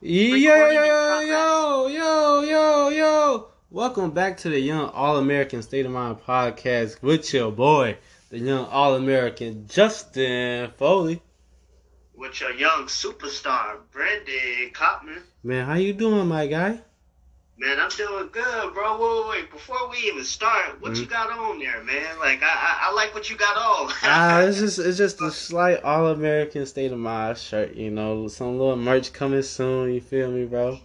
Yo, yo, yo, yo, yo, yo, yo. Welcome back to the Young All American State of Mind podcast with your boy, the Young All American Justin Foley. With your young superstar, Brandon Copman. Man, how you doing, my guy? Man, I'm doing good, bro. Wait, wait, wait. Before we even start, what mm-hmm. you got on there, man? Like, I, I, I like what you got on. Ah, it's just, it's just a slight All American State of Mind shirt. You know, some little merch coming soon. You feel me, bro?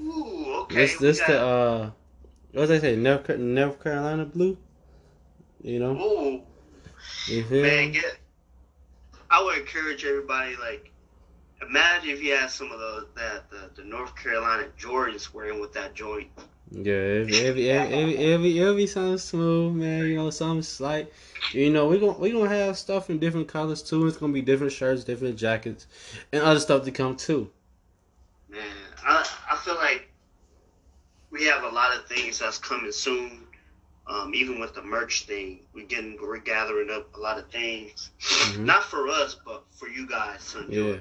Ooh, okay. This, this got... the uh, what i say, North, North Carolina blue. You know. Ooh. You feel man, get. I would encourage everybody like Imagine if you had some of those that the, the North Carolina Jordans wearing with that joint. Yeah, every every every every every something smooth, man. You know, something slight. You know, we gonna we gonna have stuff in different colors too. It's gonna be different shirts, different jackets, and other stuff to come too. Man, I I feel like we have a lot of things that's coming soon. Um, even with the merch thing, we're getting we're gathering up a lot of things, mm-hmm. not for us, but for you guys to enjoy. Yeah.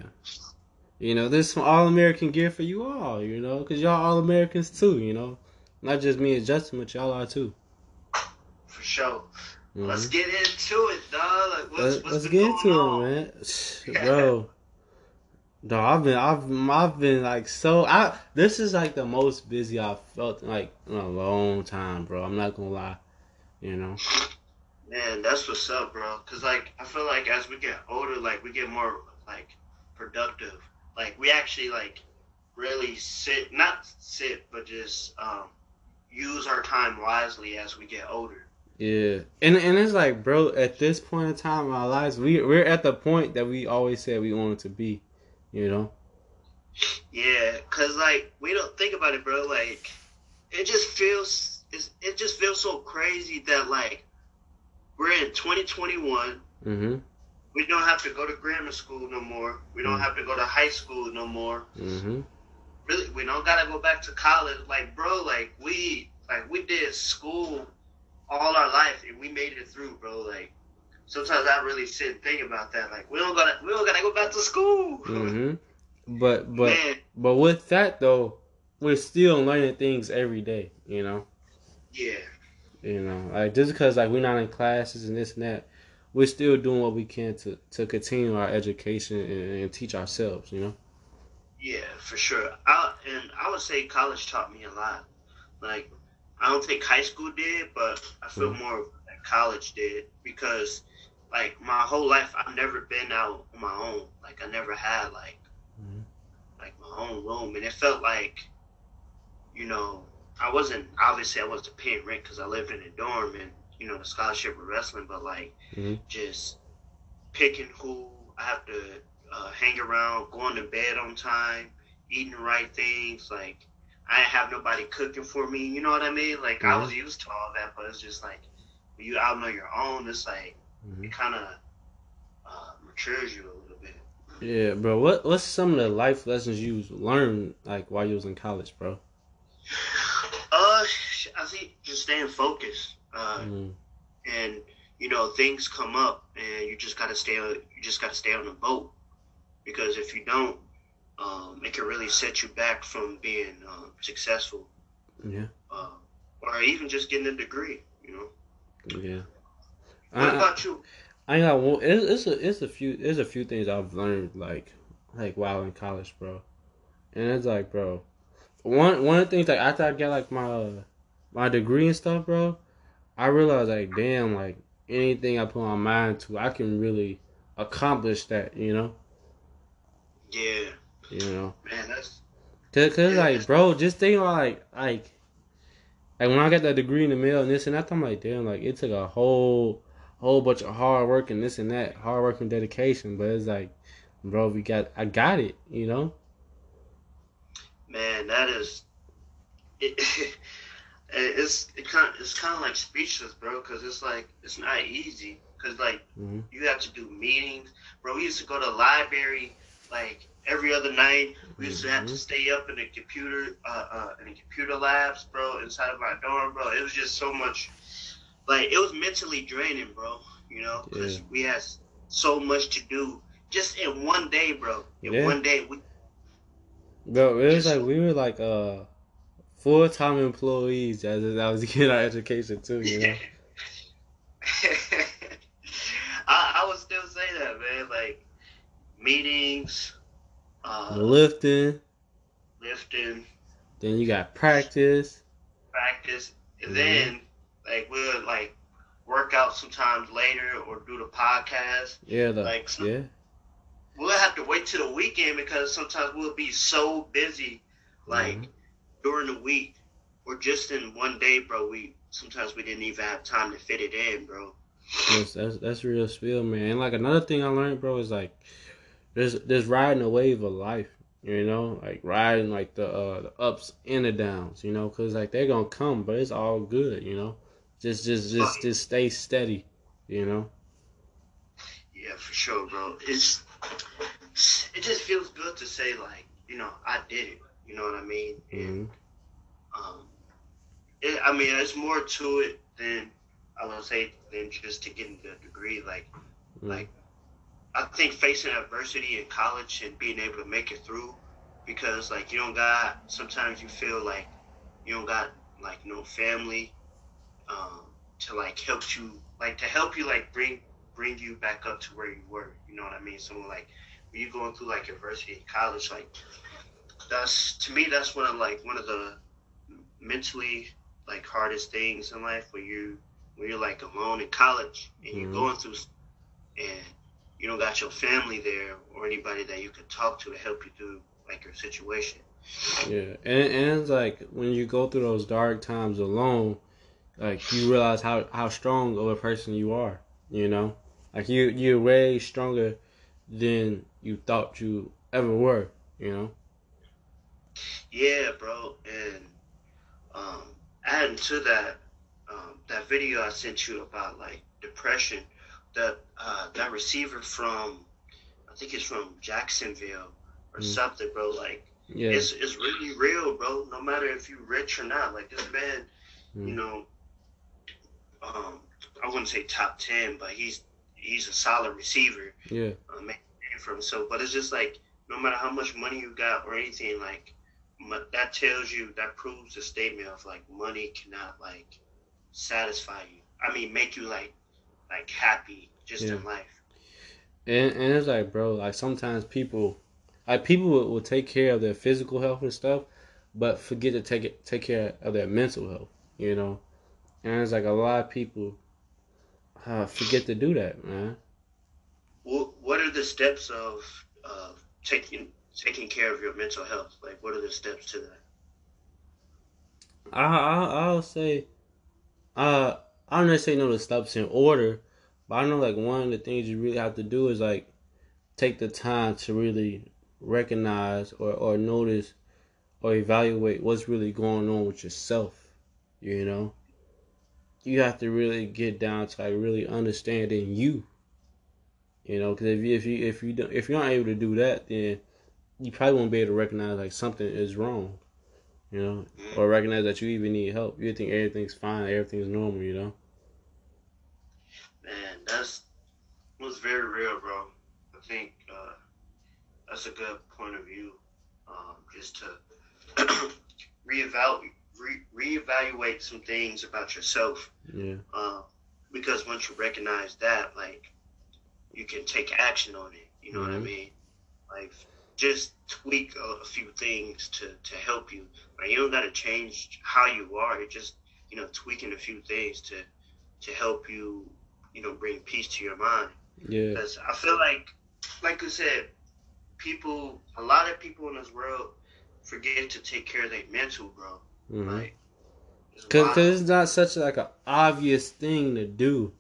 You know, this some all American gear for you all. You know, because y'all all Americans too. You know, not just me and Justin, but y'all are too. For sure. Mm-hmm. Let's get into it, dog. Like, what's, let's, let's get into on? it, man, bro. No, I've been, I've, I've been like so. I this is like the most busy I've felt like in a long time, bro. I'm not gonna lie, you know. Man, that's what's up, bro. Cause like I feel like as we get older, like we get more like productive. Like we actually like really sit, not sit, but just um, use our time wisely as we get older. Yeah, and and it's like, bro, at this point in time in our lives, we we're at the point that we always said we wanted to be you know? Yeah, cause like we don't think about it, bro. Like it just feels it just feels so crazy that like we're in 2021. Mm-hmm. We don't have to go to grammar school no more. We don't mm-hmm. have to go to high school no more. Mm-hmm. Really, we don't gotta go back to college. Like, bro, like we like we did school all our life and we made it through, bro. Like sometimes I really sit and think about that. Like we don't gotta we don't gotta go back to school. Mm-hmm. But but Man. but with that though, we're still learning things every day. You know. Yeah. You know, like just because like we're not in classes and this and that, we're still doing what we can to to continue our education and, and teach ourselves. You know. Yeah, for sure. I, and I would say college taught me a lot. Like I don't think high school did, but I feel mm-hmm. more like college did because like my whole life I've never been out on my own. Like I never had like mm-hmm. like my own room, and it felt like, you know, I wasn't obviously I wasn't paying rent because I lived in a dorm and you know the scholarship of wrestling, but like mm-hmm. just picking who I have to uh, hang around, going to bed on time, eating the right things, like. I didn't have nobody cooking for me, you know what I mean? Like mm-hmm. I was used to all that, but it's just like when you out on your own, it's like mm-hmm. it kind of uh, matures you a little bit. Yeah, bro. What what's some of the life lessons you learned like while you was in college, bro? Uh, I think just staying focused. Uh, mm-hmm. and you know things come up, and you just gotta stay. You just gotta stay on the boat because if you don't, um, it can really set you back from being um, successful. Yeah. Uh, or even just getting a degree. You know. Yeah. What I, about you? I got one. It's, it's a it's a few there's a few things I've learned like like while in college, bro. And it's like, bro, one one of the things like after I get like my my degree and stuff, bro, I realized like, damn, like anything I put my mind to, I can really accomplish that, you know. Yeah. You know. Man, that's. Cause, cause yeah, like, bro, just think about like, like, like when I got that degree in the mail and this and that, I'm like, damn, like it took a whole whole bunch of hard work and this and that, hard work and dedication. But it's like, bro, we got, I got it, you know. Man, that is, it, it's it kind of, it's kind of like speechless, bro, because it's like it's not easy. Cause like mm-hmm. you have to do meetings, bro. We used to go to the library like every other night. We used to have to mm-hmm. stay up in the computer, uh, uh, in the computer labs, bro, inside of my dorm, bro. It was just so much like it was mentally draining, bro. You know, because yeah. we had so much to do just in one day, bro. In yeah. one day, we Bro, it was like we were like uh full time employees as I was getting our education too, you know. I, I would still say that, man. Like meetings, uh, Lifting, lifting, then you got practice. practice, and Mhm. then like we'll like work out sometimes later or do the podcast. Yeah, the Like some- yeah. We'll have to wait till the weekend because sometimes we'll be so busy, like Mhm. during the week or just in one day, bro. We sometimes we didn't even have time to fit it in, bro. That's, that's that's real spill, man. And like another thing I learned, bro, is like there's there's riding a wave of life. You know, like riding like the uh, the ups and the downs. You know, cause like they're gonna come, but it's all good. You know, just just just just stay steady. You know. Yeah, for sure, bro. It's it just feels good to say like you know I did it. You know what I mean? And hmm um, it, I mean it's more to it than I would say than just to getting the degree. Like like I think facing adversity in college and being able to make it through because like you don't got sometimes you feel like you don't got like no family um, to like help you like to help you like bring bring you back up to where you were you know what I mean someone like when you're going through like adversity in college like that's to me that's one of like one of the mentally like hardest things in life when you when you're like alone in college and you're Mhm. going through and you don't got your family there or anybody that you can talk to to help you through like your situation. Yeah, and and it's like when you go through those dark times alone, like you realize how how strong of a person you are. You know, like you you're way stronger than you thought you ever were. You know. Yeah, bro. And um, adding to that, um, that video I sent you about like depression, that uh, that receiver from, I think it's from Jacksonville or Mm. something, bro. Like Yeah. it's it's really real, bro. No matter if you're rich or not, like this man, Mm. you know, um, I wouldn't say top ten, but he's he's a solid receiver. Yeah. name for himself. But it's just like no matter how much money you got or anything, like that tells you that proves the statement of like money cannot like satisfy you. I mean, make you like like happy just Yeah. in life. And and it's like, bro, like sometimes people, like people will, will take care of their physical health and stuff, but forget to take it take care of their mental health. You know, and it's like a lot of people uh, forget to do that, man. What what are the steps of of taking taking care of your mental health? Like, what are the steps to that? I, I I'll say, uh, I don't necessarily know the steps in order, but I know like one of the things you really have to do is like take the time to really recognize or or notice or evaluate what's really going on with yourself. You know, you have to really get down to like really understanding you. You know, because if you if you if you don't if you're not able to do that, then you probably won't be able to recognize like something is wrong. You know, or recognize that you even need help. You think everything's fine, everything's normal, you know? Man, that's was very real, bro. I think uh, that's a good point of view. Um, just to reevaluate re- reevaluate some things about yourself. Yeah. Uh, because once you recognize that, like, you can take action on it. You know what I Mhm. mean? Like, just tweak a, a few things to, to help you. Like, you don't got to change how you are. You're just, you know, tweaking a few things to to help you, you know, bring peace to your mind. Yeah. Because I feel like, like I said, people, a lot of people in this world forget to take care of their mental, bro. Mm-hmm. Like, it's Cause, it's not such like an obvious thing to do,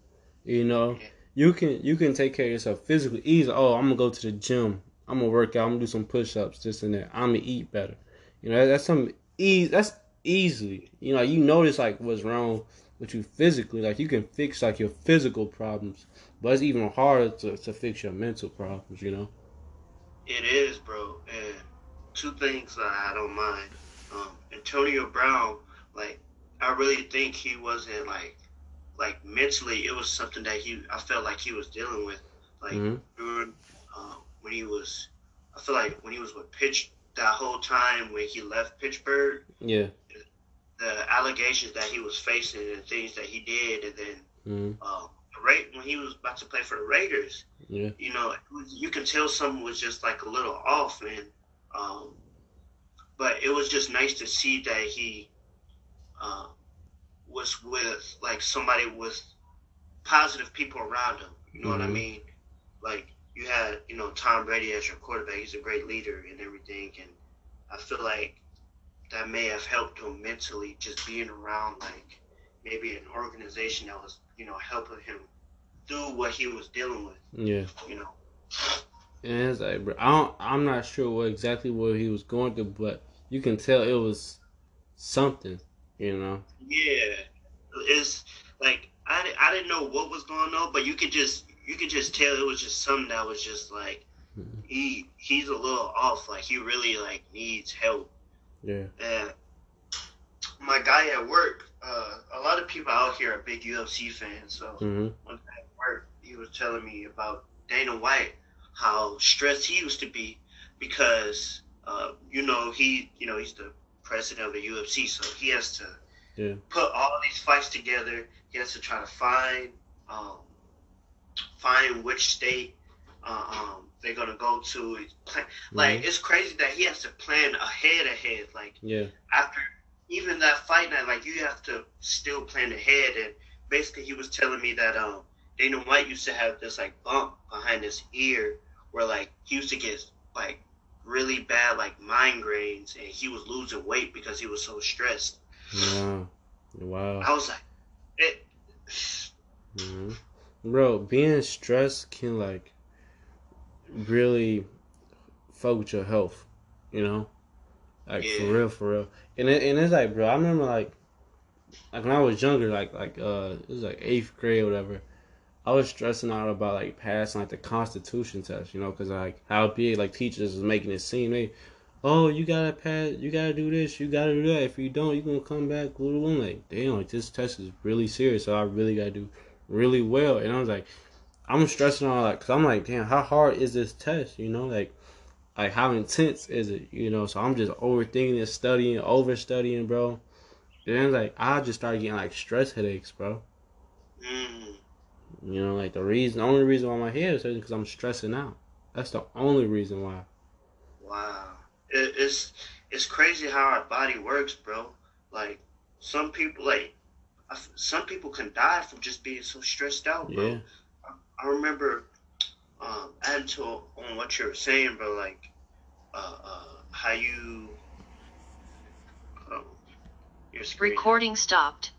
you know. Yeah. You can you can take care of yourself physically easy. Oh, I'm gonna go to the gym. I'm gonna work out. I'm gonna do some push ups, this and that. I'm gonna eat better. You know, that's some easy. That's easily. You know, you notice like what's wrong with you physically. Like you can fix like your physical problems, but it's even harder to, to fix your mental problems. You know. It is, bro. And two things I don't mind. Um, Antonio Brown, like, I really think he wasn't like, like mentally, it was something that he, I felt like he was dealing with, like Mhm. during, um, when he was, I feel like when he was with Pitch, that whole time when he left Pittsburgh, Yeah. the allegations that he was facing and things that he did, and then Mm-hmm. um, right when he was about to play for the Raiders, Yeah. you know, you can tell something was just like a little off, and um, but it was just nice to see that he uh, was with like somebody with positive people around him. You know what I Mhm. mean? Like you had, you know, Tom Brady as your quarterback. He's a great leader and everything, and I feel like that may have helped him mentally, just being around like maybe an organization that was, you know, helping him through what he was dealing with. Yeah. You know. And it's like, bro, I don't, I'm not sure what exactly what he was going through, but you can tell it was something, you know. Yeah, it's like I, I didn't know what was going on, but you could just you could just tell it was just something that was just like Mhm. he he's a little off. Like he really like needs help. Yeah. And my guy at work, uh, a lot of people out here are big UFC fans. So hmm one guy at work, he was telling me about Dana White, how stressed he used to be because uh, you know he you know he's the president of the UFC, so he has to Yeah. put all these fights together. He has to try to find um, find which state uh, um, they're gonna go to. Like it's crazy that he has to plan ahead ahead. Like Yeah. after even that fight night, like you have to still plan ahead. And basically, he was telling me that um, Dana White used to have this like bump behind his ear, where like he used to get like really bad like migraines, and he was losing weight because he was so stressed. Wow. Wow. I was like, it. hmm Bro, being stressed can like really fuck with your health, you know, like for real, for real. And it, and it's like, bro, I remember like, like when I was younger, like like uh, it was like eighth grade or whatever. I was stressing out about like passing like the Constitution test, you know, because like how big like teachers was making it seem they, oh you gotta pass, you gotta do this, you gotta do that. If you don't, you gonna come back. Blah, blah. Like damn, like this test is really serious, so I really gotta do really well. And I was like, I'm stressing out like, because I'm like, damn, how hard is this test? You know, like, like how intense is it? You know, so I'm just overthinking and studying, over studying, bro. Then like I just started getting like stress headaches, bro. Mm, You know, like the reason, the only reason why my head is hurting because I'm stressing out. That's the only reason why. wow, it, it's it's crazy how our body works, bro. Like some people, like some people can die from just being so stressed out, bro. Yeah, I remember um, adding to on what you were saying, bro. Like uh, uh, how you. Oh, your screen. Recording stopped.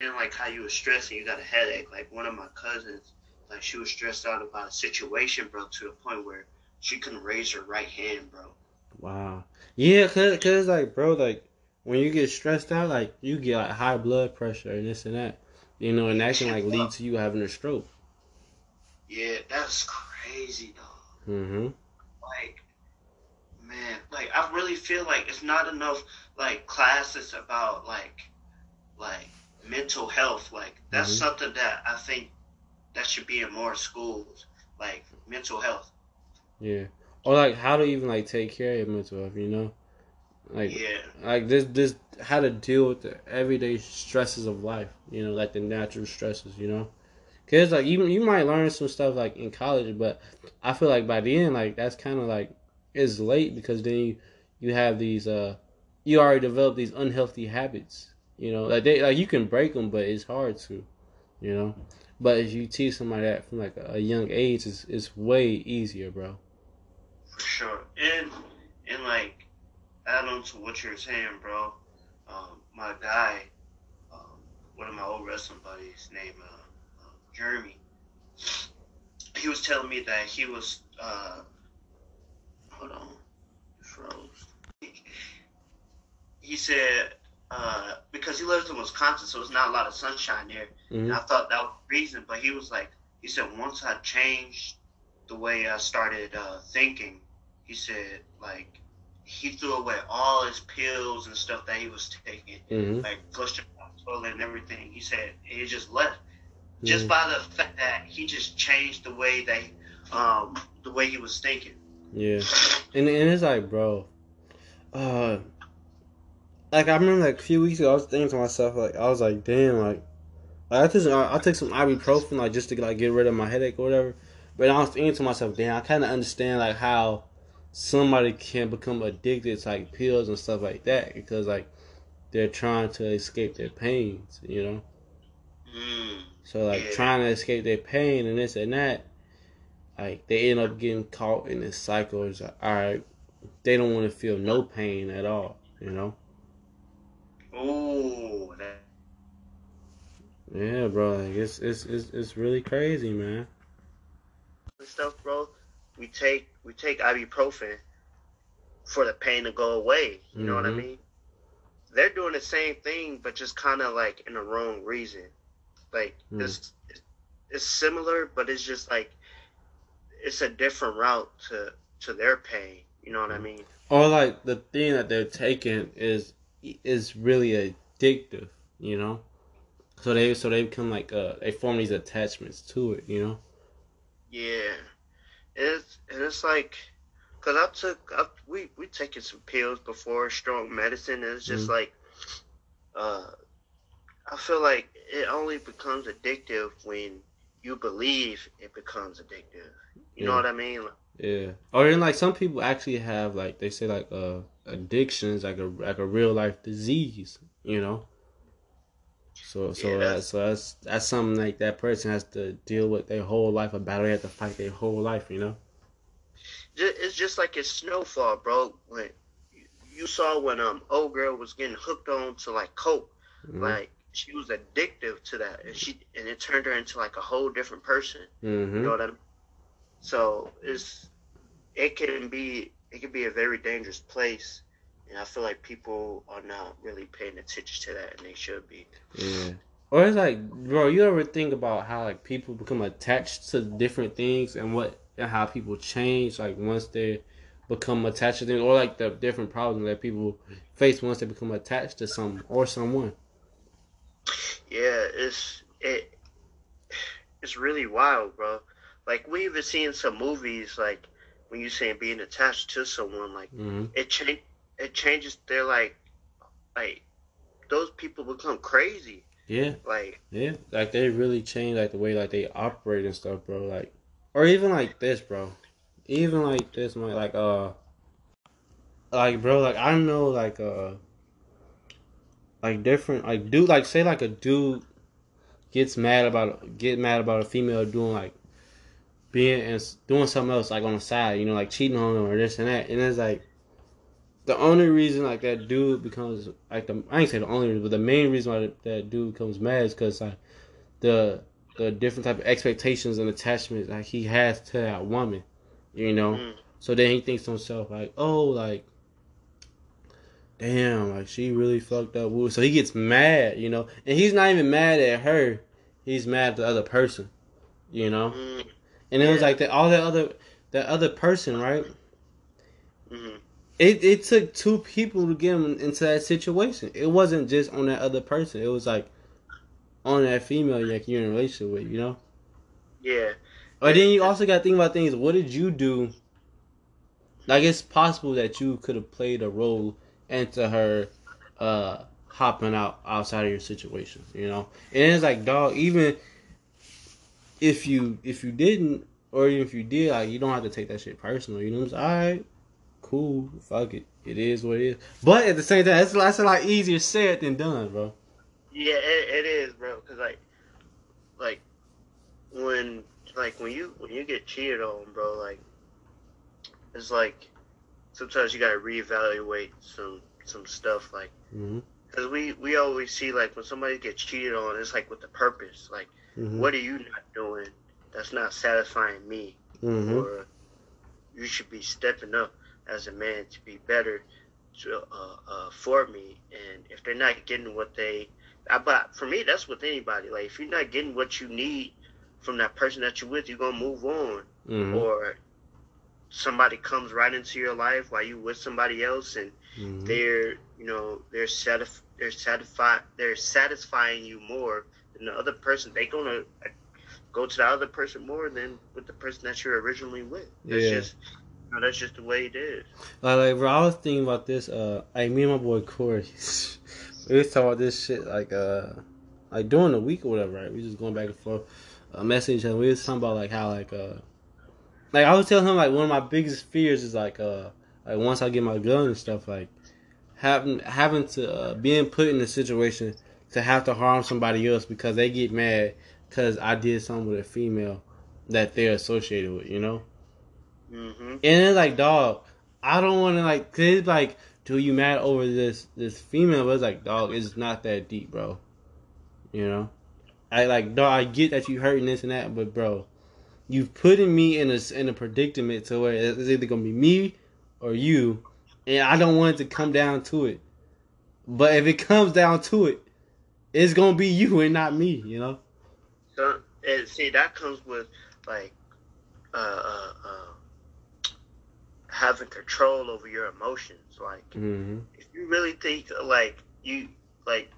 And like how you were stressed and you got a headache. Like one of my cousins, like she was stressed out about a situation, bro, to the point where she couldn't raise her right hand, bro. wow. Yeah, cause, cause like, bro, like when you get stressed out, like you get like high blood pressure and this and that. You know, and that can like lead to you having a stroke. Yeah, that's crazy, dog. Mm-hmm. Like, man, like I really feel like it's not enough like classes about like, like mental health. Like that's Mhm. something that I think that should be in more schools. Like mental health. Yeah. Or like how to even like take care of your mental health, you know? Like Yeah. like this this how to deal with the everyday stresses of life, you know, like the natural stresses, you know? Cause like you you might learn some stuff like in college, but I feel like by the end like that's kind of like it's late because then you you have these uh you already develop these unhealthy habits, you know, like they like you can break them, but it's hard to, you know. But if you teach somebody that from like a young age, it's it's way easier, bro. For sure. And and like add on to what you're saying, bro. Um, my guy, um, one of my old wrestling buddies named uh, uh, Jeremy, he was telling me that he was uh, hold on, froze. He said uh, because he lives in Wisconsin, so it's not a lot of sunshine there. hmm And I thought that was the reason, but he was like, he said once I changed the way I started uh, thinking, he said like he threw away all his pills and stuff that he was taking, hmm like flushed it down the toilet and everything. He said he just left, just by the fact that he just changed the way that um the way he was thinking. Yeah, and and it's like, bro, uh, like I remember like a few weeks ago, I was thinking to myself, like I was like, damn, like, like I took some, I took some ibuprofen like just to like get rid of my headache or whatever. But I was thinking to myself, damn, I kind of understand like how somebody can become addicted to like pills and stuff like that because like they're trying to escape their pains, you know. Mm. So like trying to escape their pain and this and that, like they end up getting caught in this cycle. It's like, all right, they don't want to feel no pain at all, you know. That, Yeah, bro, like it's it's it's, it's really crazy, man. stuff, bro. We take we take ibuprofen for the pain to go away. You know what I Mhm. mean? They're doing the same thing, but just kind of like in the wrong reason. Like Mm. it's it's similar, but it's just like it's a different route to to their pain. You know what I mean? Or like the thing that they're taking is is really addictive, you know. So they so they become like uh they form these attachments to it, you know. Yeah, it's and it's like, cause I took I, we we taken some pills before strong medicine. And it's just Mhm. like, uh, I feel like it only becomes addictive when you believe it becomes addictive. You know what I mean? Yeah. Or then like some people actually have like they say like uh addictions like a like a real life disease, you know. So so Yeah, that, that's- so that's that's something like that person has to deal with their whole life, a battle they have to fight their whole life, you know. it's just like it's snowfall, bro. When you- you saw when um old girl was getting hooked on to like coke, Mhm. like she was addictive to that, and she and it turned her into like a whole different person. You Mhm. know what I mean? So it's it can be it could be a very dangerous place, and I feel like people are not really paying attention to that, and they should be. Yeah. Or it's like, bro, you ever think about how like people become attached to different things and what and how people change like once they become attached to things, or like the different problems that people face once they become attached to something or someone. Yeah, it's it it's really wild, bro. Like we even seen some movies like when you saying being attached to someone, like hmm it change it changes their like like those people become crazy. Yeah, Like yeah. Like they really change like the way like they operate and stuff, bro. Like, or even like this, bro. Even like this, my like uh, like bro, like I know like uh, like different like dude, like say like a dude gets mad about get mad about a female doing like being and doing something else like on the side, you know, like cheating on them or this and that, and it's like the only reason like that dude becomes like the I ain't say the only reason, but the main reason why that dude becomes mad is because like the the different type of expectations and attachments like he has to that woman, you know. mm, So then he thinks to himself like, oh, like, damn, like she really fucked up. So he gets mad, you know, and he's not even mad at her. He's mad at the other person, you know. mm, And it was like that all that other that other person, right? mm, It it took two people to get him into that situation. It wasn't just on that other person. It was like on that female like you're in a relationship with, you know. yeah. But then you also got to think about things. What did you do? Like it's possible that you could have played a role into her uh hopping out outside of your situation, you know. And it's like, dog, even if you if you didn't, or even if you did, like you don't have to take that shit personal. You know what I'm saying? All right, cool, fuck it, it is what it is. But at the same time, that's that's a lot easier said than done, bro. Yeah, it, it is, bro. Cause like, like when like when you when you get cheated on, bro, like it's like sometimes you gotta reevaluate some some stuff, like Mm-hmm. because we we always see like when somebody gets cheated on, it's like with the purpose, like Mm-hmm. what are you not doing that's not satisfying me, Mm-hmm. or you should be stepping up as a man to be better to uh, uh, for me. And if they're not getting what they, I, but for me, that's with anybody. Like if you're not getting what you need from that person that you're with, you're gonna move on. Mm-hmm. Or somebody comes right into your life while you with somebody else, and Mm-hmm. they're you know they're satisf- they're satisfied they're satisfying you more than the other person. They gonna uh, go to the other person more than with the person that you're originally with. It's Yeah. just No, that's just the way it is. Like, like, bro, I was thinking about this. Uh, I me and my boy Corey, we was talking about this shit like uh, like during the week or whatever. Right? We just going back and forth, uh, messaging each other. We was talking about like how like uh, like I was telling him like one of my biggest fears is like uh, like once I get my gun and stuff like having having to uh, being put in a situation to have to harm somebody else because they get mad because I did something with a female that they're associated with, you know. Mm-hmm. And it's like, dog, I don't want to like, cause it's like, do you mad over this this female? But it's like, dog, it's not that deep, bro. You know, I like, dog, I get that you hurting this and that, but bro, you've putting me in a in a predicament to where it's either gonna be me or you, and I don't want it to come down to it. But if it comes down to it, it's gonna be you and not me. You know. So, and see, that comes with like uh, uh, uh, having control over your emotions. Like, Mm-hmm. if you really think like you like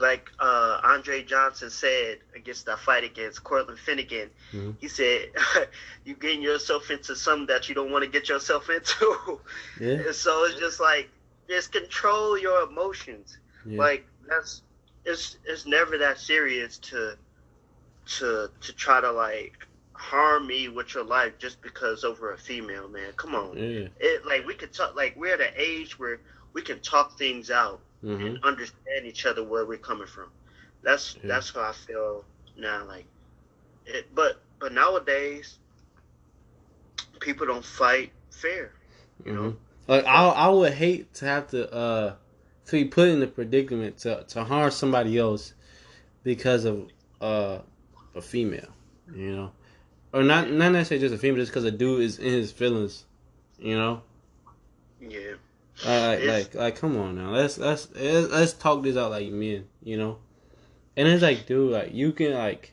like uh Andre Johnson said against that fight against Cortland Finnegan, Mhm. he said you getting yourself into something that you don't want to get yourself into. Yeah. And so it's just like just control your emotions. Yeah. Like that's it's it's never that serious to to to try to like harm me with your life just because over a female man. Come on. yeah. It like we could talk like we're at an age where we can talk things out Mm-hmm. and understand each other where we're coming from. That's Yeah. that's how I feel now. Like it, but but nowadays people don't fight fair. You know, Mhm. Like I, I would hate to have to uh to be put in the predicament to to harm somebody else because of uh a female, you know, or not not necessarily just a female, just because a dude is in his feelings, you know. yeah. Like, like, like, come on now. Let's let's let's talk this out like men, you know. And it's like, dude, like you can like,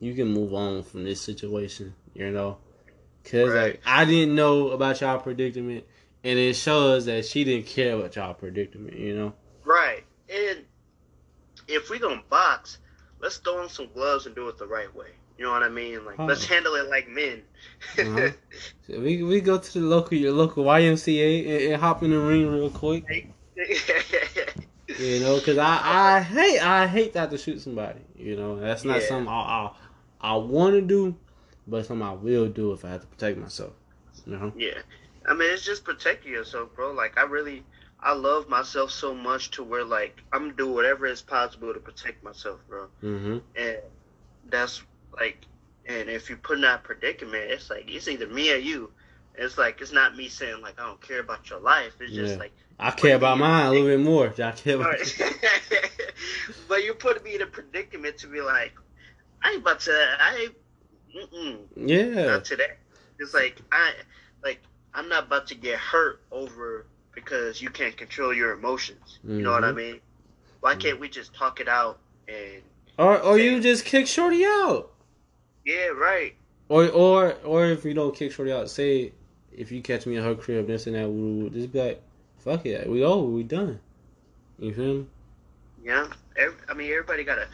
you can move on from this situation, you know, because Right. like I didn't know about y'all predicament, and it shows that she didn't care what y'all predicament, you know. Right. And if we gonna box, let's throw on some gloves and do it the right way. You know what I mean? Like let's handle it like men. Uh-huh. So we we go to the local your local YMCA and, and hop in the ring real quick, you know, because I I hate I hate to have to shoot somebody, you know. That's not Yeah. something I I, I want to do, but something I will do if I have to protect myself, you know. yeah. I mean, it's just protecting yourself, bro. Like I really, I love myself so much to where like I'm do whatever is possible to protect myself, bro. Mm-hmm. And that's like, and if you put in that predicament, it's like it's either me or you. It's like it's not me saying like I don't care about your life. It's just like I care about mine a little bit more. I care about. But you put me in a predicament to be like, I ain't about to, I ain't, mm-mm, Yeah. not today. It's like I, like I'm not about to get hurt over because you can't control your emotions. You know what I Mhm. mean? Why can't we just talk it out and Or or you just kick Shorty out. yeah, right, Or or or if you don't kick Shorty out, say if you catch me in her crib, this and that, we just be like, fuck it, we over, we done. You feel me? yeah. Every, I mean, everybody got a,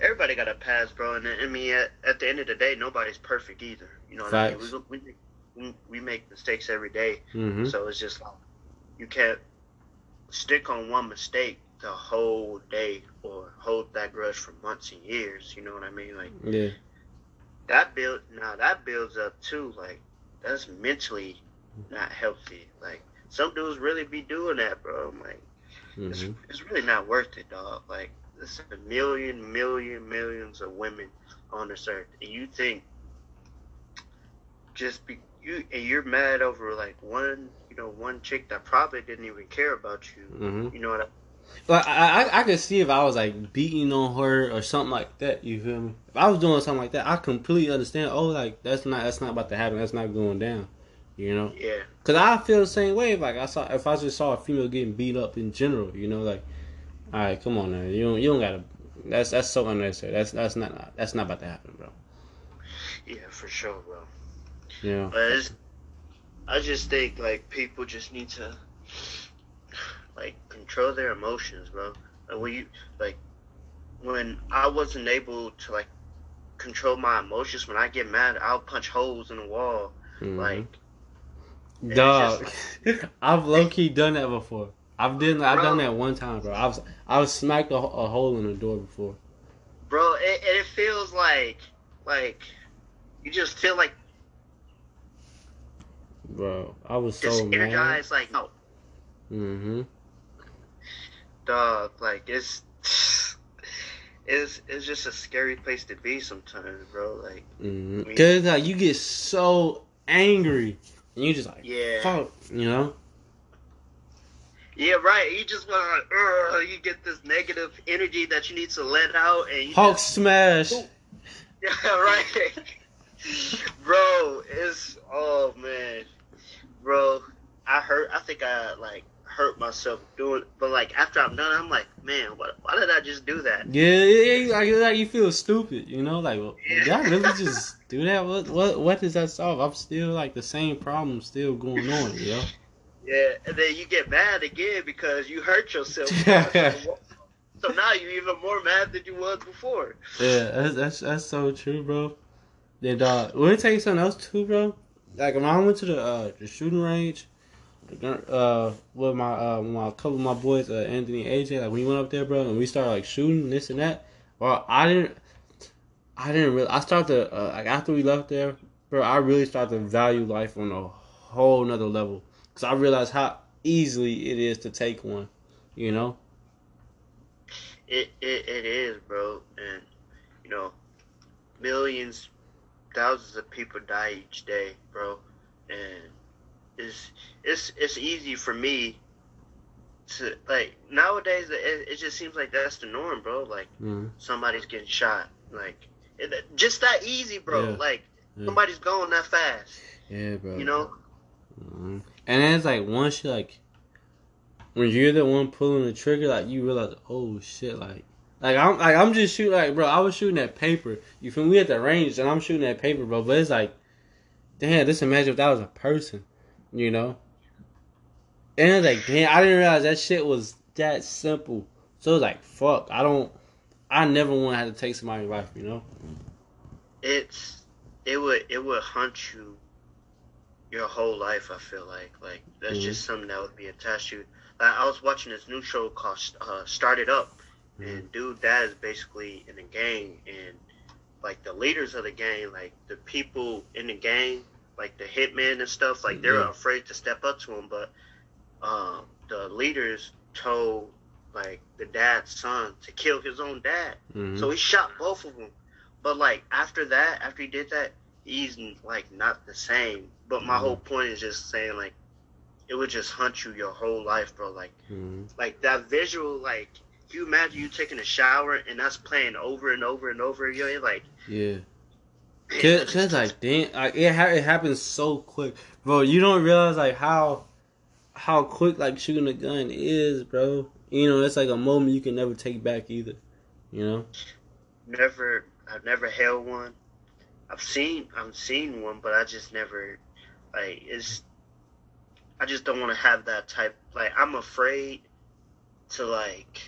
everybody got a pass, bro. And I mean, at, at the end of the day, nobody's perfect either. You know what I mean? Facts. We, we, we, we make mistakes every day. Mm-hmm. So it's just like you can't stick on one mistake the whole day or hold that grudge for months and years. You know what I mean? Like Yeah. that build now that builds up too. Like that's mentally not healthy. Like some dudes really be doing that, bro. I'm like it's, Mm-hmm. it's really not worth it, dog. Like there's a million, million, millions of women on this earth, and you think just be you and you're mad over like one, you know, one chick that probably didn't even care about you. Mm-hmm. You know what I Like I, I, I could see if I was like beating on her or something like that. You feel me? If I was doing something like that, I completely understand. Oh, like that's not that's not about to happen. That's not going down. You know? Yeah, Cause I feel the same way. If like I saw, if I just saw a female getting beat up in general, you know, like, all right, come on now, you don't, you don't gotta. That's that's so unnecessary. That's that's not that's not about to happen, bro. yeah, for sure, bro. You know? But it's, I just think like people just need to like control their emotions, bro. Like when you like when I wasn't able to like control my emotions when I get mad, I'll punch holes in the wall. Mhm. Like Dog, I've low key done that before. I've done I've done that one time, bro. I've I've smacked a, a hole in the door before. Bro, it, it feels like like you just feel like Bro, I was so just mad. energized. Like no, Mm-hmm. dog. Like it's it's it's just a scary place to be sometimes, bro. Like Mm-hmm. Cause like you get so angry and you just like yeah, fuck, you know. yeah, right. You just want to like, you get this negative energy that you need to let out, and you Hulk just, smash. yeah, right. bro, it's oh man, bro. I hurt. I think I like hurt myself doing, but like after I'm done, I'm like, man, what? Why did I just do that? Yeah, yeah, yeah, like, like you feel stupid, you know, like well, did I really just do that? What what what does that solve? I'm still like the same problem still going on, you know. Yeah, and then you get mad again because you hurt yourself. so now you're even more mad than you was before. Yeah, that's that's, that's so true, bro. Then let me tell you something else too, bro. Like when I went to the uh the shooting range, uh with my uh my couple of my boys, uh, Anthony AJ, like we went up there, bro, and we started like shooting this and that. Well, I didn't, I didn't really. I started to uh, like after we left there, bro. I really started to value life on a whole nother level because I realized how easily it is to take one, you know. It, it it is, bro, and you know, millions, thousands of people die each day, bro, and it's it's it's easy for me to like nowadays. It, it just seems like that's the norm, bro. Like Mm. somebody's getting shot, like it, just that easy, bro. Yeah. Like Yeah. somebody's going that fast, Yeah, bro. you know. Mhm. And it's like once you like when you're the one pulling the trigger, like you realize, oh shit, like like I'm like I'm just shooting like bro, I was shooting at paper. You feel me at the range and I'm shooting at paper, bro. But it's like, damn, just imagine if that was a person, you know? And it's like, damn, I didn't realize that shit was that simple. So it's like, fuck, I don't I never want to have to take somebody's life, you know? it's it would it would haunt you your whole life. I feel like like that's Mhm. just something that would be attached to. you. Like I was watching this new show called uh, Started Up, and dude, that is basically in the gang, and like the leaders of the gang, like the people in the gang, like the hitmen and stuff, like they're Yeah. afraid to step up to him, but um, the leaders told like the dad's son to kill his own dad. Mhm. So he shot both of them. But like after that, after he did that, he's like not the same. But my Mhm. whole point is just saying like it would just hunt you your whole life, bro. Like Mhm. like that visual, like you imagine you taking a shower and that's playing over and over and over again? Like Yeah. Cause, cause like damn, like it ha- it happens so quick, bro. You don't realize like how how quick like shooting a gun is, bro. You know, it's like a moment you can never take back either. You know. never I've never held one. I've seen I've seen one, but I just never like it's I just don't want to have that type like I'm afraid to like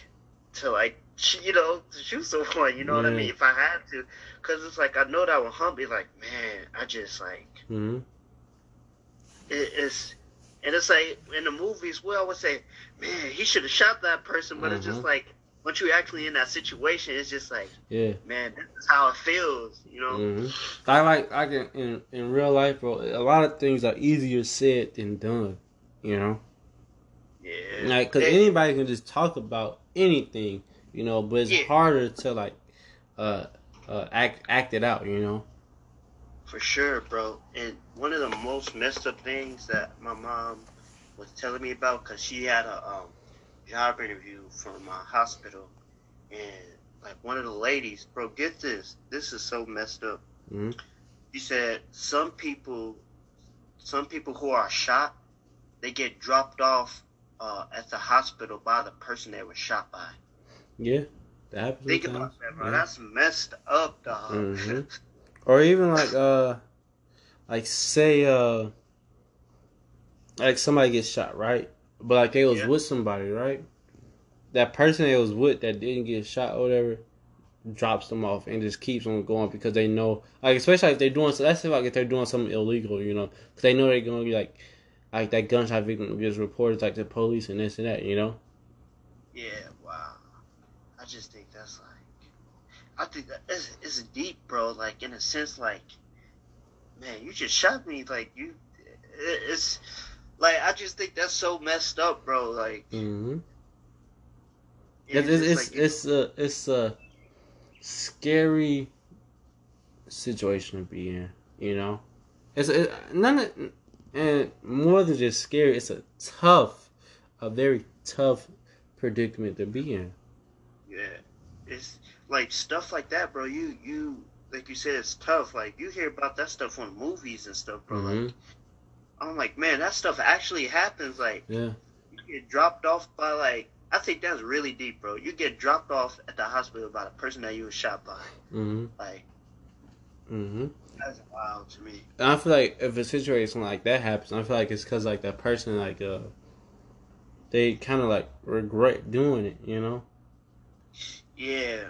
to like you know to shoot someone, you know what I mean? If I had to cuz it's like I know that would hump me like, man, I just like hmm it, it's and it's like in the movies we always say, man, he should have shot that person, but it's just Mhm. like once you're actually in that situation, it's just like Yeah. man, this is how it feels, you know? hmm I like I can in in real life, bro. A lot of things are easier said than done. You know, Yeah. like because It- anybody can just talk about anything. You know, but it's Yeah. harder to like uh uh act act it out. You know. For sure, bro. And one of the most messed up things that my mom was telling me about, because she had a um, job interview from a hospital, and like one of the ladies, bro, get this. This is so messed up. Mhm. She said some people, some people who are shot, they get dropped off uh, at the hospital by the person they were shot by. Yeah. That happens. Think about that, bro. Yeah. That's messed up, dog. Mhm. or even like uh like say uh like somebody gets shot right but like they was Yeah. with somebody right that person they was with that didn't get shot or whatever drops them off and just keeps on going because they know like especially if they're doing so that's like if they're doing something illegal you know because they know they're gonna be like like that gunshot victim gets reported like to police and this and that, you know. Yeah, wow. I just think that's like, I think that it's, it's deep, bro. Like in a sense, like, man, you just shot me. Like you, it's like I just think that's so messed up, bro. Like, Mm-hmm. yeah, It's it's like, it's a it's a scary situation to be in. You know, it's it, none of, and more than just scary. It's a tough, a very tough predicament to be in. Yeah, it's like stuff like that, bro. You you like you said, it's tough. Like you hear about that stuff on movies and stuff, bro. Like Mhm. I'm like, man, that stuff actually happens. Like Yeah. you get dropped off by like I think that's really deep, bro. You get dropped off at the hospital by the person that you were shot by. Mm-hmm. Like Mm-hmm. That's wild to me. And I feel like if a situation like that happens, I feel like it's because like that person like uh they kind of like regret doing it, you know. Yeah,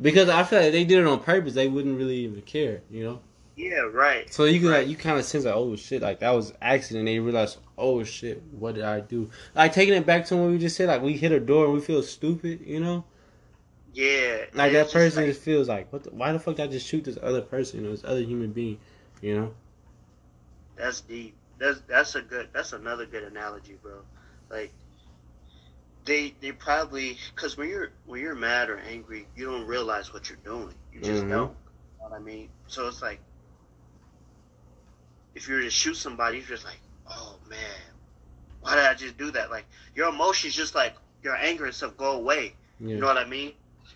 Because I feel like they did it on purpose, they wouldn't really even care, you know. yeah, right. So you can Right. like you kind of sense like oh shit like that was accident. They realize oh shit what did I do? Like taking it back to what we just said like we hit a door and we feel stupid, you know. Yeah, Like that just person like- just feels like what? The, why the fuck did I just shoot this other person? You know, this other human being. You know. That's deep. That's that's a good. That's another good analogy, bro. Like they they probably because when you're when you're mad or angry, you don't realize what you're doing. You just Mhm. don't. You know what I mean? So it's like if you were to shoot somebody, you're just like, oh man, why did I just do that? Like your emotions, just like your anger and stuff, go away. Yeah. You know what I mean?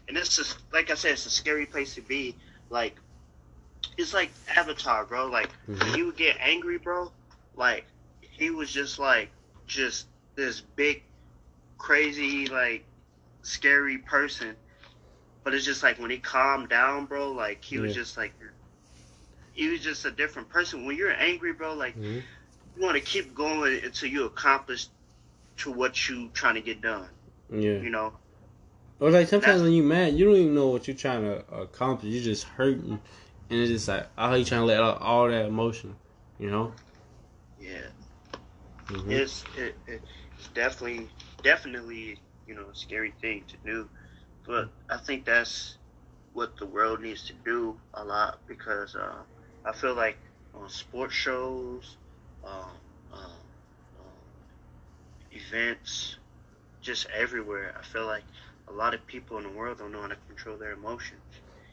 And it's just like I said, it's a scary place to be. Like it's like Avatar, bro. Like Mhm. when he would get angry, bro, like he was just like just this big, crazy, like scary person. But it's just like when he calmed down, bro, like he was just like he was just a different person. When you're angry, bro, like Mhm. you want to keep going until you accomplish to what you trying to get done. Yeah. You know? Or like sometimes when you mad, you don't even know what you're trying to accomplish. You're just hurting, and it's just like oh, you trying to let out all that emotion. You know. Yeah. Mhm. It's it, it, it's definitely definitely you know a scary thing to do, but I think that's what the world needs to do a lot because uh, I feel like on sports shows, um, um, um, events, just everywhere. I feel like a lot of people in the world don't know how to control their emotions.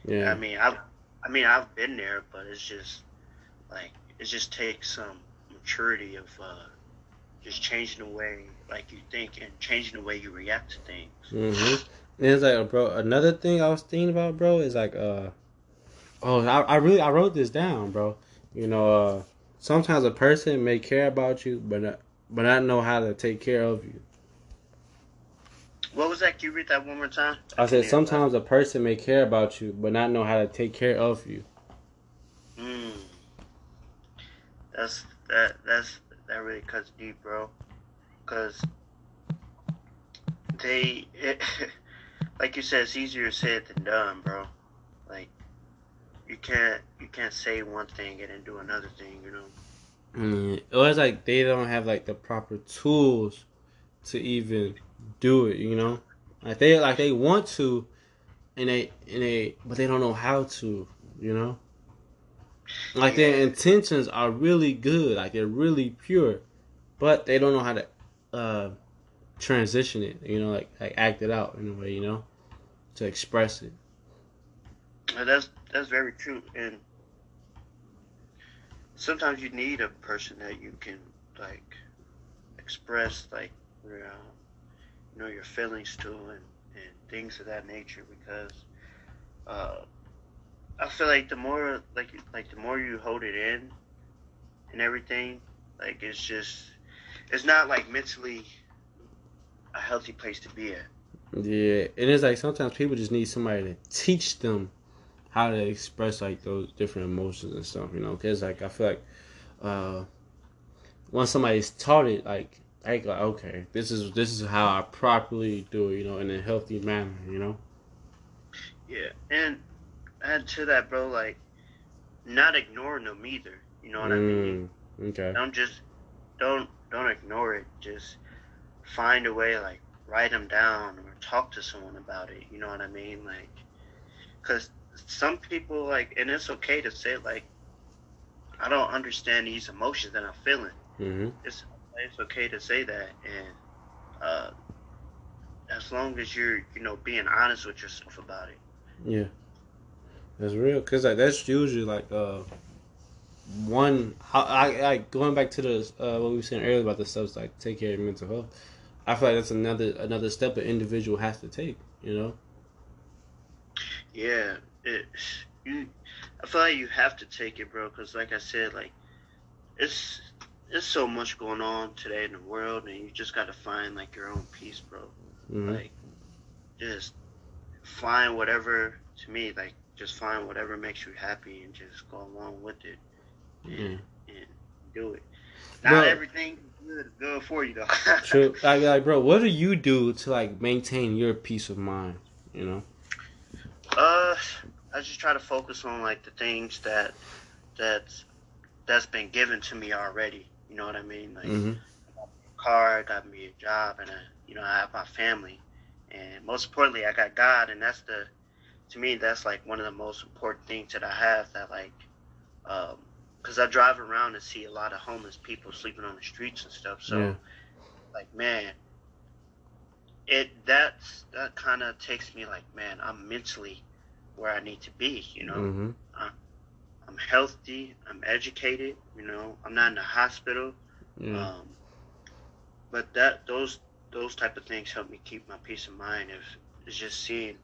Yeah. I mean, I've, I mean, I've been there, but it's just like it just takes some maturity of uh, just changing the way like you think and changing the way you react to things. Mm-hmm. And it's like, bro. Another thing I was thinking about, bro, is like, uh, oh, I, I really I wrote this down, bro. You know, uh, sometimes a person may care about you, but not, but not know how to take care of you. What was that? Can you read that one more time? I said Yeah. sometimes a person may care about you, but not know how to take care of you. Mm. That's that. That's that really cuts deep, bro. Cause they, it, like you said, it's easier said than done, bro. Like you can't you can't say one thing and then do another thing, you know. Mm, or it's like they don't have like the proper tools to even do it. You know, like they like they want to, and they and they but they don't know how to. You know, like their intentions are really good, like they're really pure, but they don't know how to uh transition it. You know, like like act it out in a way. You know, to express it. That's that's very true. And sometimes you need a person that you can like express like your, you know your feelings too and, and things of that nature because uh, I feel like the more like like the more you hold it in and everything like it's just it's not like mentally a healthy place to be at. Yeah, and it's like sometimes people just need somebody to teach them how to express like those different emotions and stuff, you know. Because like I feel like uh, once somebody's taught it, like I go, okay, this is this is how I properly do it, you know, in a healthy manner, you know. Yeah, and add to that, bro, like not ignoring them either. You know what I mean? Mm, okay. Don't just don't don't ignore it. Just find a way, like write them down or talk to someone about it. You know what I mean? Like, cause some people like, and it's okay to say like, I don't understand these emotions that I'm feeling. Mm-hmm. It's it's okay to say that, and uh, as long as you're you know being honest with yourself about it. Yeah, that's real. Cause like that's usually like uh one. I, I like going back to the uh, what we were saying earlier about the stuff like take care of your mental health. I feel like that's another another step an individual has to take. You know. Yeah, it you. I feel like you have to take it, bro. Cause like I said, like it's it's so much going on today in the world, and you just got to find like your own peace, bro. Mm-hmm. Like just find whatever to me, like just find whatever makes you happy, and just go along with it and, Yeah. and do it. Not Bro. everything good is good for you though. True. Like, like, bro, what do you do to like maintain your peace of mind? You know. Uh, I just try to focus on like the things that that's that's been given to me already. You know what I mean? Like Mm-hmm. car, I got me a job, and a, you know I have my family, and most importantly, I got God, and that's the to me that's like one of the most important things that I have. That like, um, because I drive around and see a lot of homeless people sleeping on the streets and stuff. So Yeah. like man it that's that kind of takes me like man i'm mentally where i need to be you know Mm-hmm. I'm healthy i'm educated you know i'm not in the hospital Yeah. um but that those those type of things help me keep my peace of mind if it's just seeing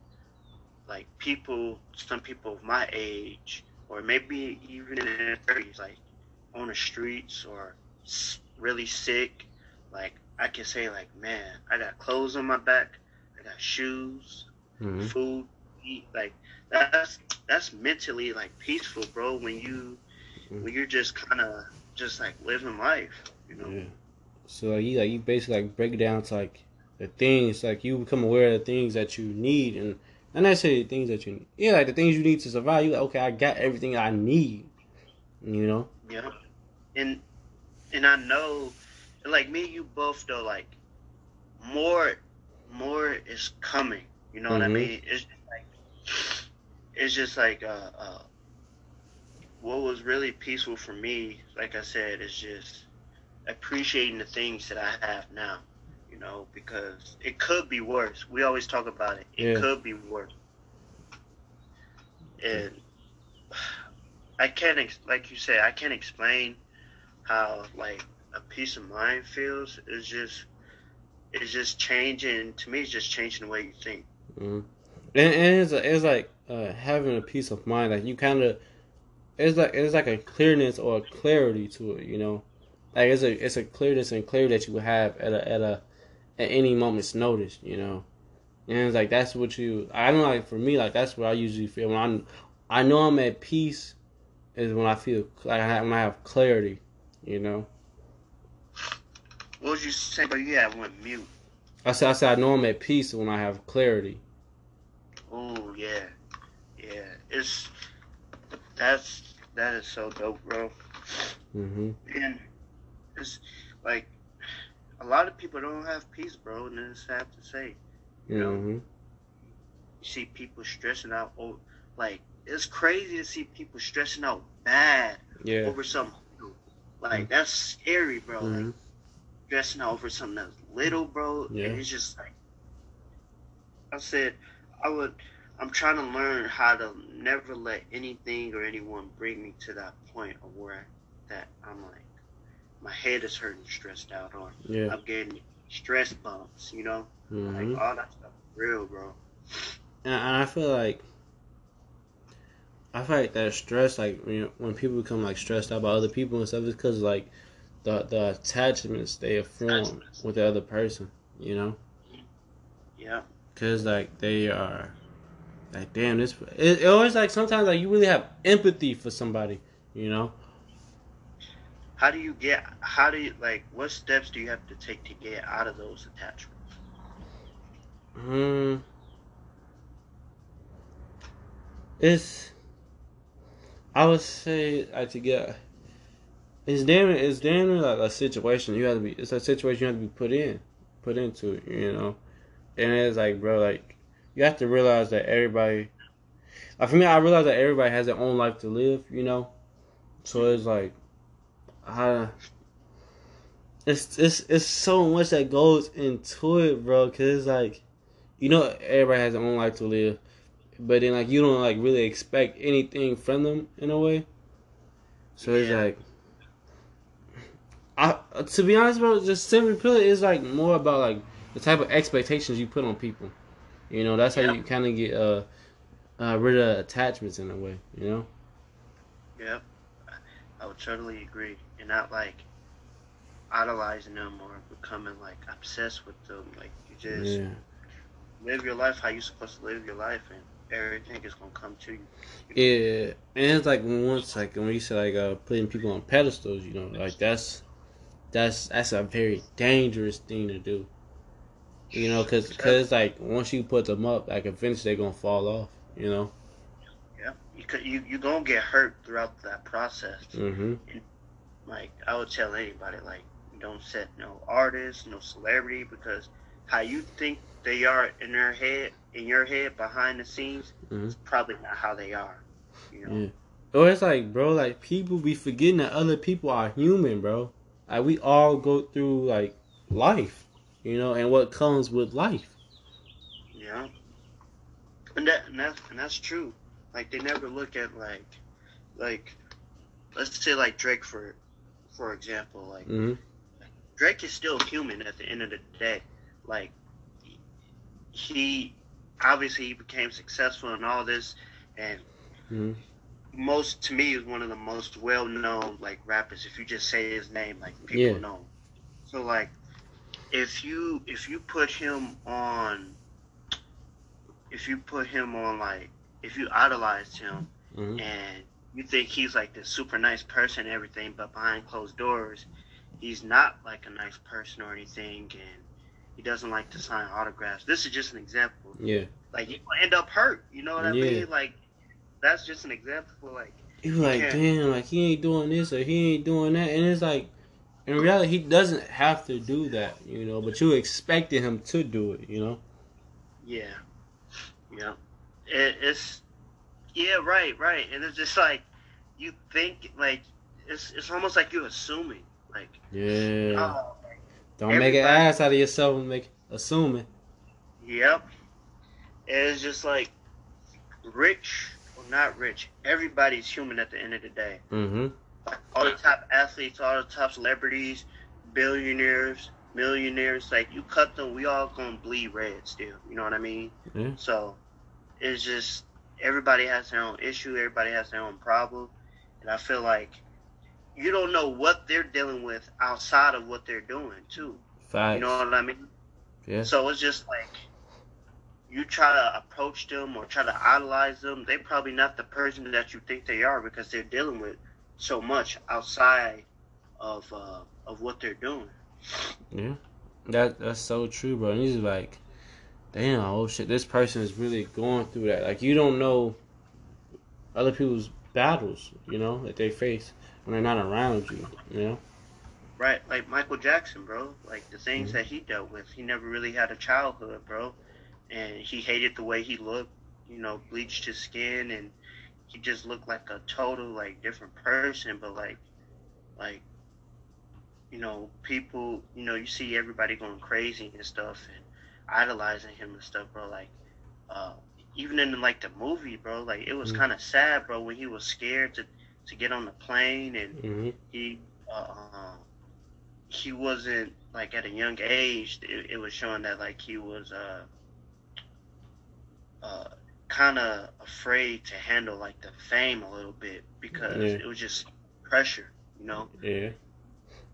like people some people of my age or maybe even in their 30s like on the streets or really sick like i can say like man i got clothes on my back i got shoes Mm-hmm. food eat like that's that's mentally like peaceful bro when you Mm. when you're just kind of just like living life you know Yeah. So like you like you basically like break it down to like the things like you become aware of the things that you need and not necessarily the things that you need. yeah like the things you need to survive. You like okay, I got everything I need. You know. Yeah. And and I know like me and you both though like more more is coming. You know what I Mhm. mean? It's just like it's just like uh uh what was really peaceful for me, like I said, is just appreciating the things that I have now. You know, because it could be worse. We always talk about it. It Yeah. could be worse. And I can't, ex- like you said, I can't explain how like a peace of mind feels. It's just, it's just changing. To me, it's just changing the way you think. Mm-hmm. And, and it's it's like uh, having a peace of mind. Like you kind of it's like it's like a clearness or a clarity to it. You know, like it's a it's a clearness and clarity that you have at a at a at any moment's notice. You know, and it's like that's what you. I don't know, like for me, like that's what I usually feel when I'm. I know I'm at peace is when I feel like I have, when I have clarity. You know, What was you say? But you had went mute. I said I said I know I'm at peace when I have clarity. Oh yeah, yeah. It's that's that is so dope, bro. hmm And it's like a lot of people don't have peace, bro, and it's sad to say. You know, hmm you see people stressing out. Oh, like it's crazy to see people stressing out bad Yeah. over something. Like that's scary, bro. Mhm. Like stressing out over something that's little, bro. Yeah. And it's just like I said, I would. I'm trying to learn how to never let anything or anyone bring me to that point of where that I'm like, my head is hurting, stressed out, or Yeah. I'm getting stress bumps. You know, hmm like all that stuff, real, bro. And I feel like I feel like that stress, like you know, when people become like stressed out by other people and stuff, is because like the the attachments they have formed with the other person, you know, Yeah. Because like they are like damn this. It, it always like sometimes like you really have empathy for somebody, you know. How do you get? How do you like? What steps do you have to take to get out of those attachments? Hmm. It's. I would say I to get. it's damn it's damn like a situation you have to be it's a situation you have to be put in put into you know and it's like bro like you have to realize that everybody like for me i realize that everybody has their own life to live you know so it's like i it's it's it's so much that goes into it bro because it's like you know everybody has their own life to live but then like you don't like really expect anything from them in a way so it's Yeah. like I to be honest, bro, just simply put, it's like more about like the type of expectations you put on people. You know, that's how you kind of get uh, uh rid of attachments in a way. You know. Yep. I would totally agree. And not like idolizing them or becoming like obsessed with them. Like you just Yeah. live your life how you're supposed to live your life and everything is gonna come to you. Yeah, and it's like once like when you say like uh putting people on pedestals, you know, like that's that's that's a very dangerous thing to do. You know, cause, it's like once you put them up, like eventually they're gonna fall off. You know. Yeah. You you you gonna get hurt throughout that process. Mm-hmm. Like I would tell anybody, like don't set no artist, no celebrity, because how you think they are in their head, in your head behind the scenes, Mhm. is probably not how they are. You know. Yeah. Or it's like, bro, like people be forgetting that other people are human, bro. Like we all go through like life, you know, and what comes with life. Yeah. And that and that's and that's true. Like they never look at like like let's say like Drake for for example, like hmm Drake is still human at the end of the day. Like he obviously he became successful and all this and hmm most to me is one of the most well known like rappers. If you just say his name, like people Yeah. know. So like if you if you put him on if you put him on like if you idolized him hmm and you think he's like this super nice person and everything, but behind closed doors, he's not like a nice person or anything, and he doesn't like to sign autographs. This is just an example. Yeah. Like you end up hurt. You know what I Yeah. mean? Like that's just an example. Like You like, Yeah. damn, like he ain't doing this or he ain't doing that, and it's like, in reality, he doesn't have to do that, you know. But you expected him to do it, you know. yeah, yeah, it, it's yeah, right, right, and it's just like you think like it's it's almost like you're assuming like Yeah. oh Don't make an ass out of yourself and make assuming. Yep. It's just like rich or not rich. Everybody's human at the end of the day. Mm-hmm. All the top athletes, all the top celebrities, billionaires, millionaires, like you cut them, we all gonna bleed red still. You know what I mean? Yeah. So it's just everybody has their own issue, everybody has their own problem. And I feel like you don't know what they're dealing with outside of what they're doing too. Facts. You know what I mean? Yeah. So it's just like you try to approach them or try to idolize them. They probably not the person that you think they are because they're dealing with so much outside of uh, of what they're doing. Yeah, that that's so true, bro. And he's like, damn, oh shit, this person is really going through that. Like you don't know other people's battles, you know, that they face when they're not around you, you know. Right, like Michael Jackson, bro. Like the things Mhm. that he dealt with. He never really had a childhood, bro. And he hated the way he looked, you know, bleached his skin and he just looked like a total like different person, but like like you know, people, you know, you see everybody going crazy and stuff and idolizing him and stuff, bro. Like uh even in like the movie, bro, like it was Mhm. kind of sad, bro, when he was scared to to get on the plane and Mm-hmm. he uh, he wasn't like at a young age it, it was showing that like he was uh uh kind of afraid to handle like the fame a little bit because Yeah. it was just pressure you know Yeah.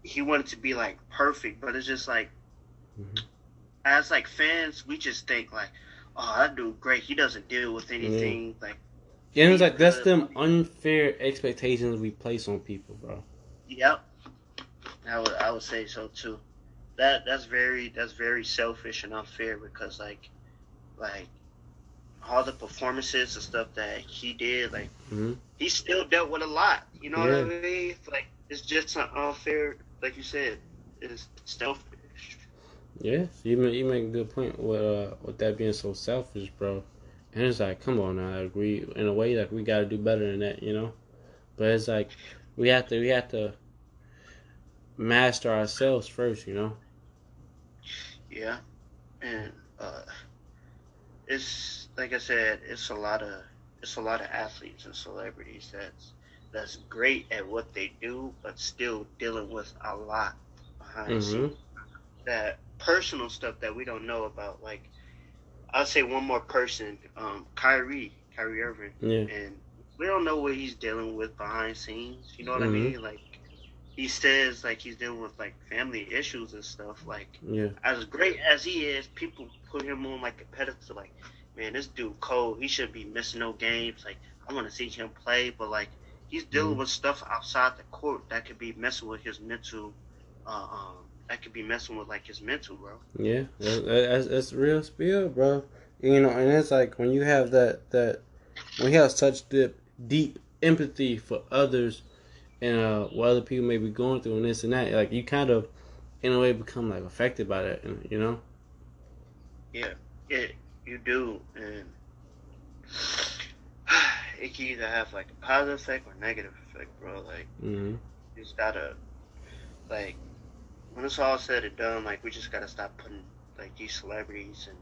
he wanted to be like perfect but it's just like Mhm. as like fans we just think like oh that dude great he doesn't deal with anything like And it's like that's them unfair expectations we place on people, bro. Yep. I would I would say so too. That that's very that's very selfish and unfair because like like all the performances and stuff that he did, like Mhm. he still dealt with a lot. You know what I mean? Like it's just an unfair, like you said, it's selfish. Yeah, you make you make a good point with uh with that being so selfish, bro. And it's like, come on, now, I agree in a way like we got to do better than that, you know. But it's like we have to we have to master ourselves first, you know. Yeah, and uh, it's like I said, it's a lot of it's a lot of athletes and celebrities that's that's great at what they do, but still dealing with a lot behind the Mhm. scenes. That personal stuff that we don't know about. Like I'll say one more person, um, Kyrie, Kyrie Irving, Yeah. and we don't know what he's dealing with behind scenes. You know what Mhm. I mean? Like he says, like he's dealing with like family issues and stuff. Like Yeah. as great as he is, people put him on like a pedestal. Like, man, this dude cold. He should be missing no games. Like, I want to see him play, but like, he's dealing Mhm. with stuff outside the court that could be messing with his mental. Uh, um, that could be messing with like his mental, bro. Yeah, that, that- that's that's real spill, bro. You know, and it's like when you have that that when you have such deep deep empathy for others and uh what other people may be going through and this and that, like you kind of in a way become like affected by that, you know. Yeah, yeah, you do, and it can either have like a positive effect or negative effect, bro. Like. hmm you just gotta like when it's all said and done like we just gotta stop putting like these celebrities and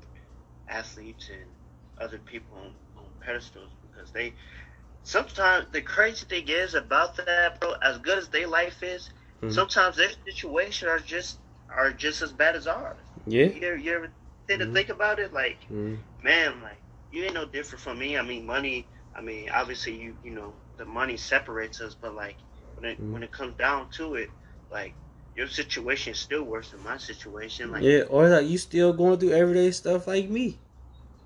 athletes and other people on, on pedestals because they sometimes the crazy thing is about that bro as good as their life is Mhm. sometimes their situation are just are just as bad as ours Yeah. you ever, you ever to Mhm. think about it like hmm man, like you ain't no different from me. I mean, money. I mean, obviously you you know the money separates us, but like when it Mhm. when it comes down to it, like your situation is still worse than my situation. Like Yeah, or like you still going through everyday stuff like me.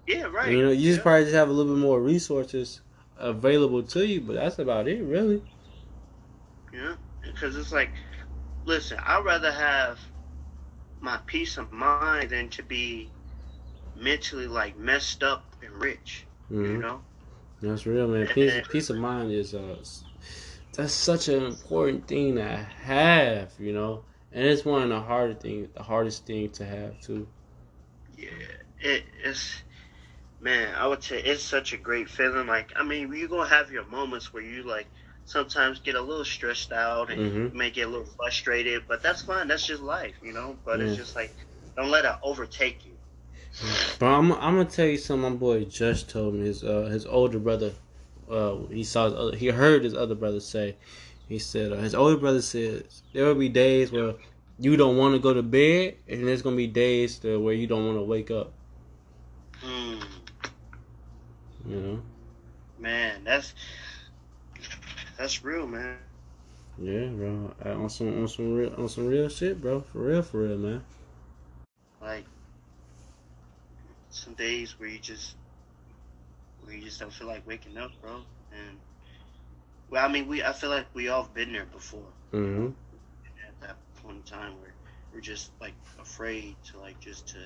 yeah, right. You know, you just probably just have a little bit more resources available to you, but that's about it, really. Yeah, because it's like, listen, I'd rather have my peace of mind than to be mentally like messed up and rich. You hmm know. That's real, man. Peace, peace of mind is uh, that's such an important thing to have, you know, and it's one of the harder thing, the hardest thing to have too. Yeah, it, it's man. I would say it's such a great feeling. Like, I mean, you're gonna have your moments where you like sometimes get a little stressed out and hmm you may get a little frustrated, but that's fine. That's just life, you know. But it's just like don't let it overtake you. But I'm, I'm gonna tell you something. My boy just told me his uh, his older brother, uh, he saw his other, he heard his other brother say, he said uh, his older brother says there will be days where you don't want to go to bed, and there's gonna be days to where you don't want to wake up. Mm, You know. man, that's that's real, man. Yeah, bro. Uh, on some on some real on some real shit, bro. For real, for real, man. Like some days where you just where you just don't feel like waking up, bro. And well, I mean, we I feel like we all been there before. hmm at that point in time where we're just like afraid to like just to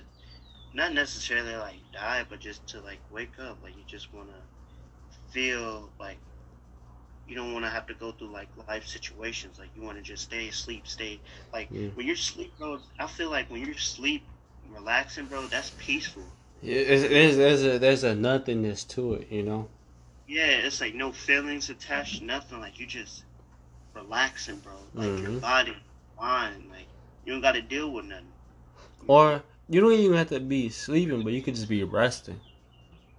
not necessarily like die but just to like wake up like you just want to feel like you don't want to have to go through like life situations like you want to just stay asleep stay like Yeah. when you're asleep bro i feel like when you're asleep relaxing bro that's peaceful Yeah, it's, there's there's a there's a nothingness to it, you know. yeah it's like no feelings attached nothing like you just relaxing bro like your Mhm. body mind like you don't got to deal with nothing Or you don't even have to be sleeping, but you could just be resting.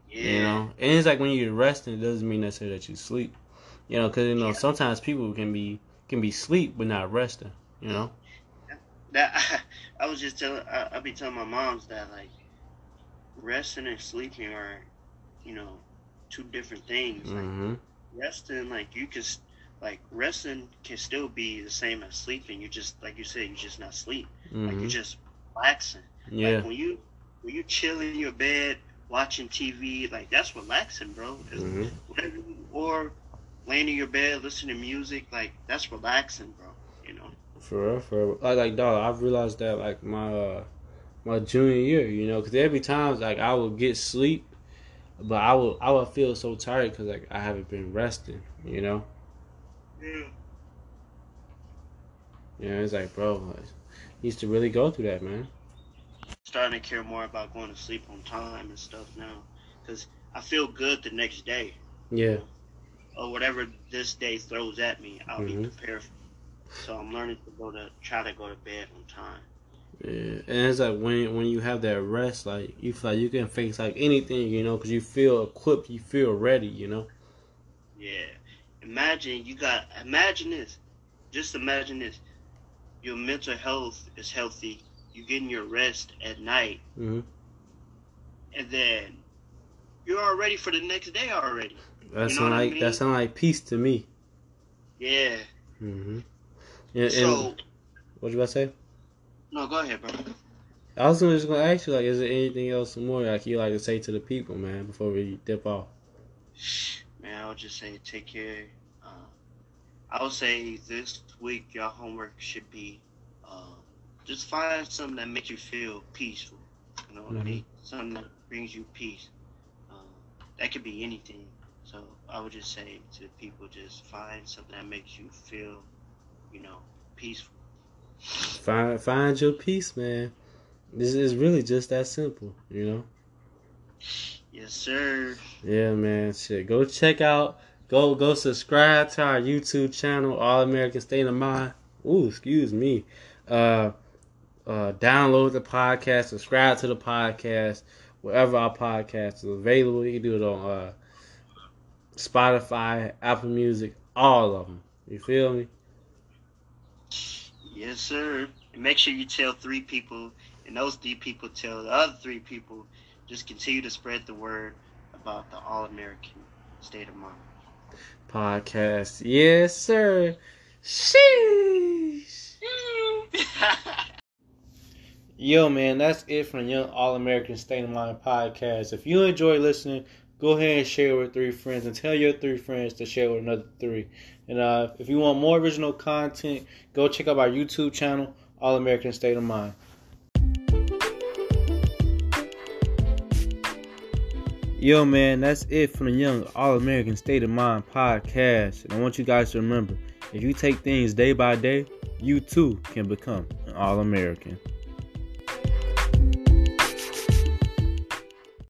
yeah You know, and it's like when you're resting, it doesn't mean necessarily that you sleep. You know, because you know Yeah. sometimes people can be can be sleep but not resting. You know. That I was just telling. I, I be telling my moms that like resting and sleeping are, you know, two different things. Like hmm resting, like you can, like resting can still be the same as sleeping. You just like you said, you just not sleep. Like hmm you just relaxing. Yeah. Like when you when you chill in your bed watching TV, like that's relaxing, bro. Hmm whatever you- Or laying in your bed listening to music, like that's relaxing, bro. You know. For real, for real. Like, like, dog, I've realized that like my uh my junior year, you know, because there be times like I would get sleep, but I would I would feel so tired because like I haven't been resting, you know. Yeah. Yeah, it's like, bro, I used to really go through that, man. Starting to care more about going to sleep on time and stuff now, because I feel good the next day. Yeah. Or whatever this day throws at me, I'll Mhm. be prepared. For. So I'm learning to go to try to go to bed on time. Yeah, and it's like when when you have that rest, like you feel like you can face like anything, you know, because you feel equipped, you feel ready, you know. Yeah. Imagine you got. Imagine this. Just imagine this. Your mental health is healthy. You getting your rest at night, hmm and then you're all ready for the next day already. That You sound what I like mean? that sound like peace to me. Yeah. And, and So what you about to say? No, go ahead, bro. I was just gonna ask you like, is there anything else more like you like to say to the people, man, before we dip off? Man, I would just say take care. Uh, I would say this week your homework should be uh, just find something that makes you feel peaceful. You know what I Mhm. mean? Something that brings you peace. Uh, that could be anything. So I would just say to the people, just find something that makes you feel, you know, peaceful. Find find your peace, man. This is really just that simple, you know. Yes, sir. Yeah, man. Shit. Go check out. Go go subscribe to our YouTube channel, All American State of Mind. Ooh, excuse me. Uh, uh, download the podcast. Subscribe to the podcast wherever our podcast is available. You can do it on uh, Spotify, Apple Music, all of them. You feel me? Yes, sir. And make sure you tell three people, and those three people tell the other three people. Just continue to spread the word about the All American State of Mind. Podcast. Yes, sir. Sheesh. Yo, man, that's it from the Young All American State of Mind podcast. If you enjoy listening, go ahead and share with three friends and tell your three friends to share with another three. And uh, if you want more original content, go check out our YouTube channel, All American State of Mind. Yo, man, that's it from the Young All American State of Mind podcast. And I want you guys to remember if you take things day by day, you too can become an All American.